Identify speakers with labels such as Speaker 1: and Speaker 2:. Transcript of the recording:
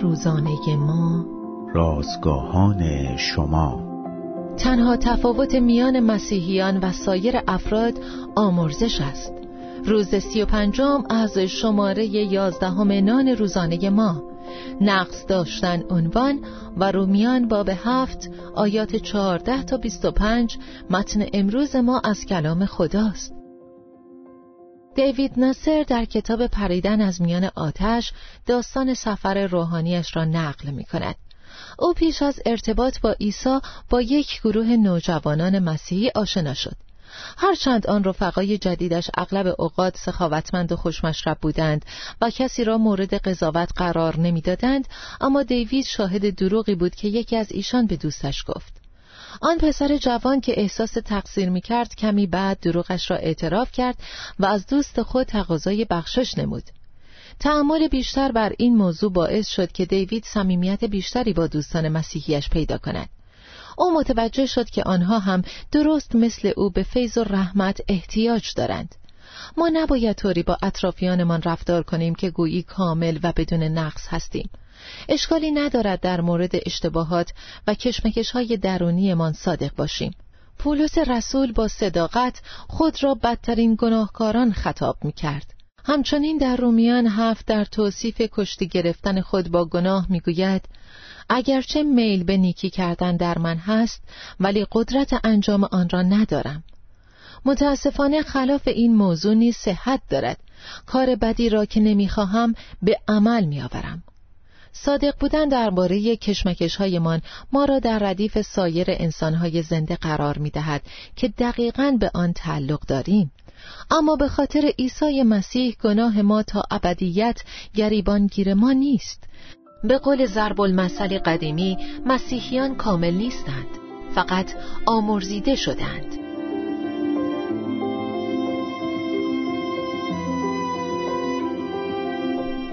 Speaker 1: روزانه ما.
Speaker 2: رازگاهان شما.
Speaker 1: تنها تفاوت میان مسیحیان و سایر افراد آمرزش است. روز سی و پنجم از شماره یازدهم نان روزانه ما. نقص داشتن عنوان و رومیان باب هفت آیات چهارده تا بیست و پنج متن امروز ما از کلام خداست. دیوید ناصر در کتاب پریدن از میان آتش داستان سفر روحانیش را نقل می کند. او پیش از ارتباط با عیسی با یک گروه نوجوانان مسیحی آشنا شد. هرچند آن رفقای جدیدش اغلب اوقات سخاوتمند و خوشمشرب بودند و کسی را مورد قضاوت قرار نمی‌دادند اما دیوید شاهد دروغی بود که یکی از ایشان به دوستش گفت آن پسر جوان که احساس تقصیر می کرد کمی بعد دروغش را اعتراف کرد و از دوست خود تقاضای بخشش نمود. تعمل بیشتر بر این موضوع باعث شد که دیوید صمیمیت بیشتری با دوستان مسیحیش پیدا کند. او متوجه شد که آنها هم درست مثل او به فیض و رحمت احتیاج دارند. ما نباید طوری با اطرافیانمان رفتار کنیم که گویی کامل و بدون نقص هستیم. اشکالی ندارد در مورد اشتباهات و کشمکش های درونیمان صادق باشیم. پولس رسول با صداقت خود را بدترین گناهکاران خطاب می کرد همچنین در رومیان هفت در توصیف کشتی گرفتن خود با گناه می‌گوید اگرچه میل به نیکی کردن در من هست ولی قدرت انجام آن را ندارم. متاسفانه خلاف این موضوع نیز صحت دارد. کار بدی را که نمی‌خواهم به عمل میآورم. صادق بودن درباره کشمکش هایمان ما را در ردیف سایر انسانهای زنده قرار می دهد که دقیقا به آن تعلق داریم. اما به خاطر عیسی مسیح گناه ما تا ابدیت گریبانگیر ما نیست. به قول ضرب المثل قدیمی مسیحیان کامل نیستند. فقط آمرزیده شدند.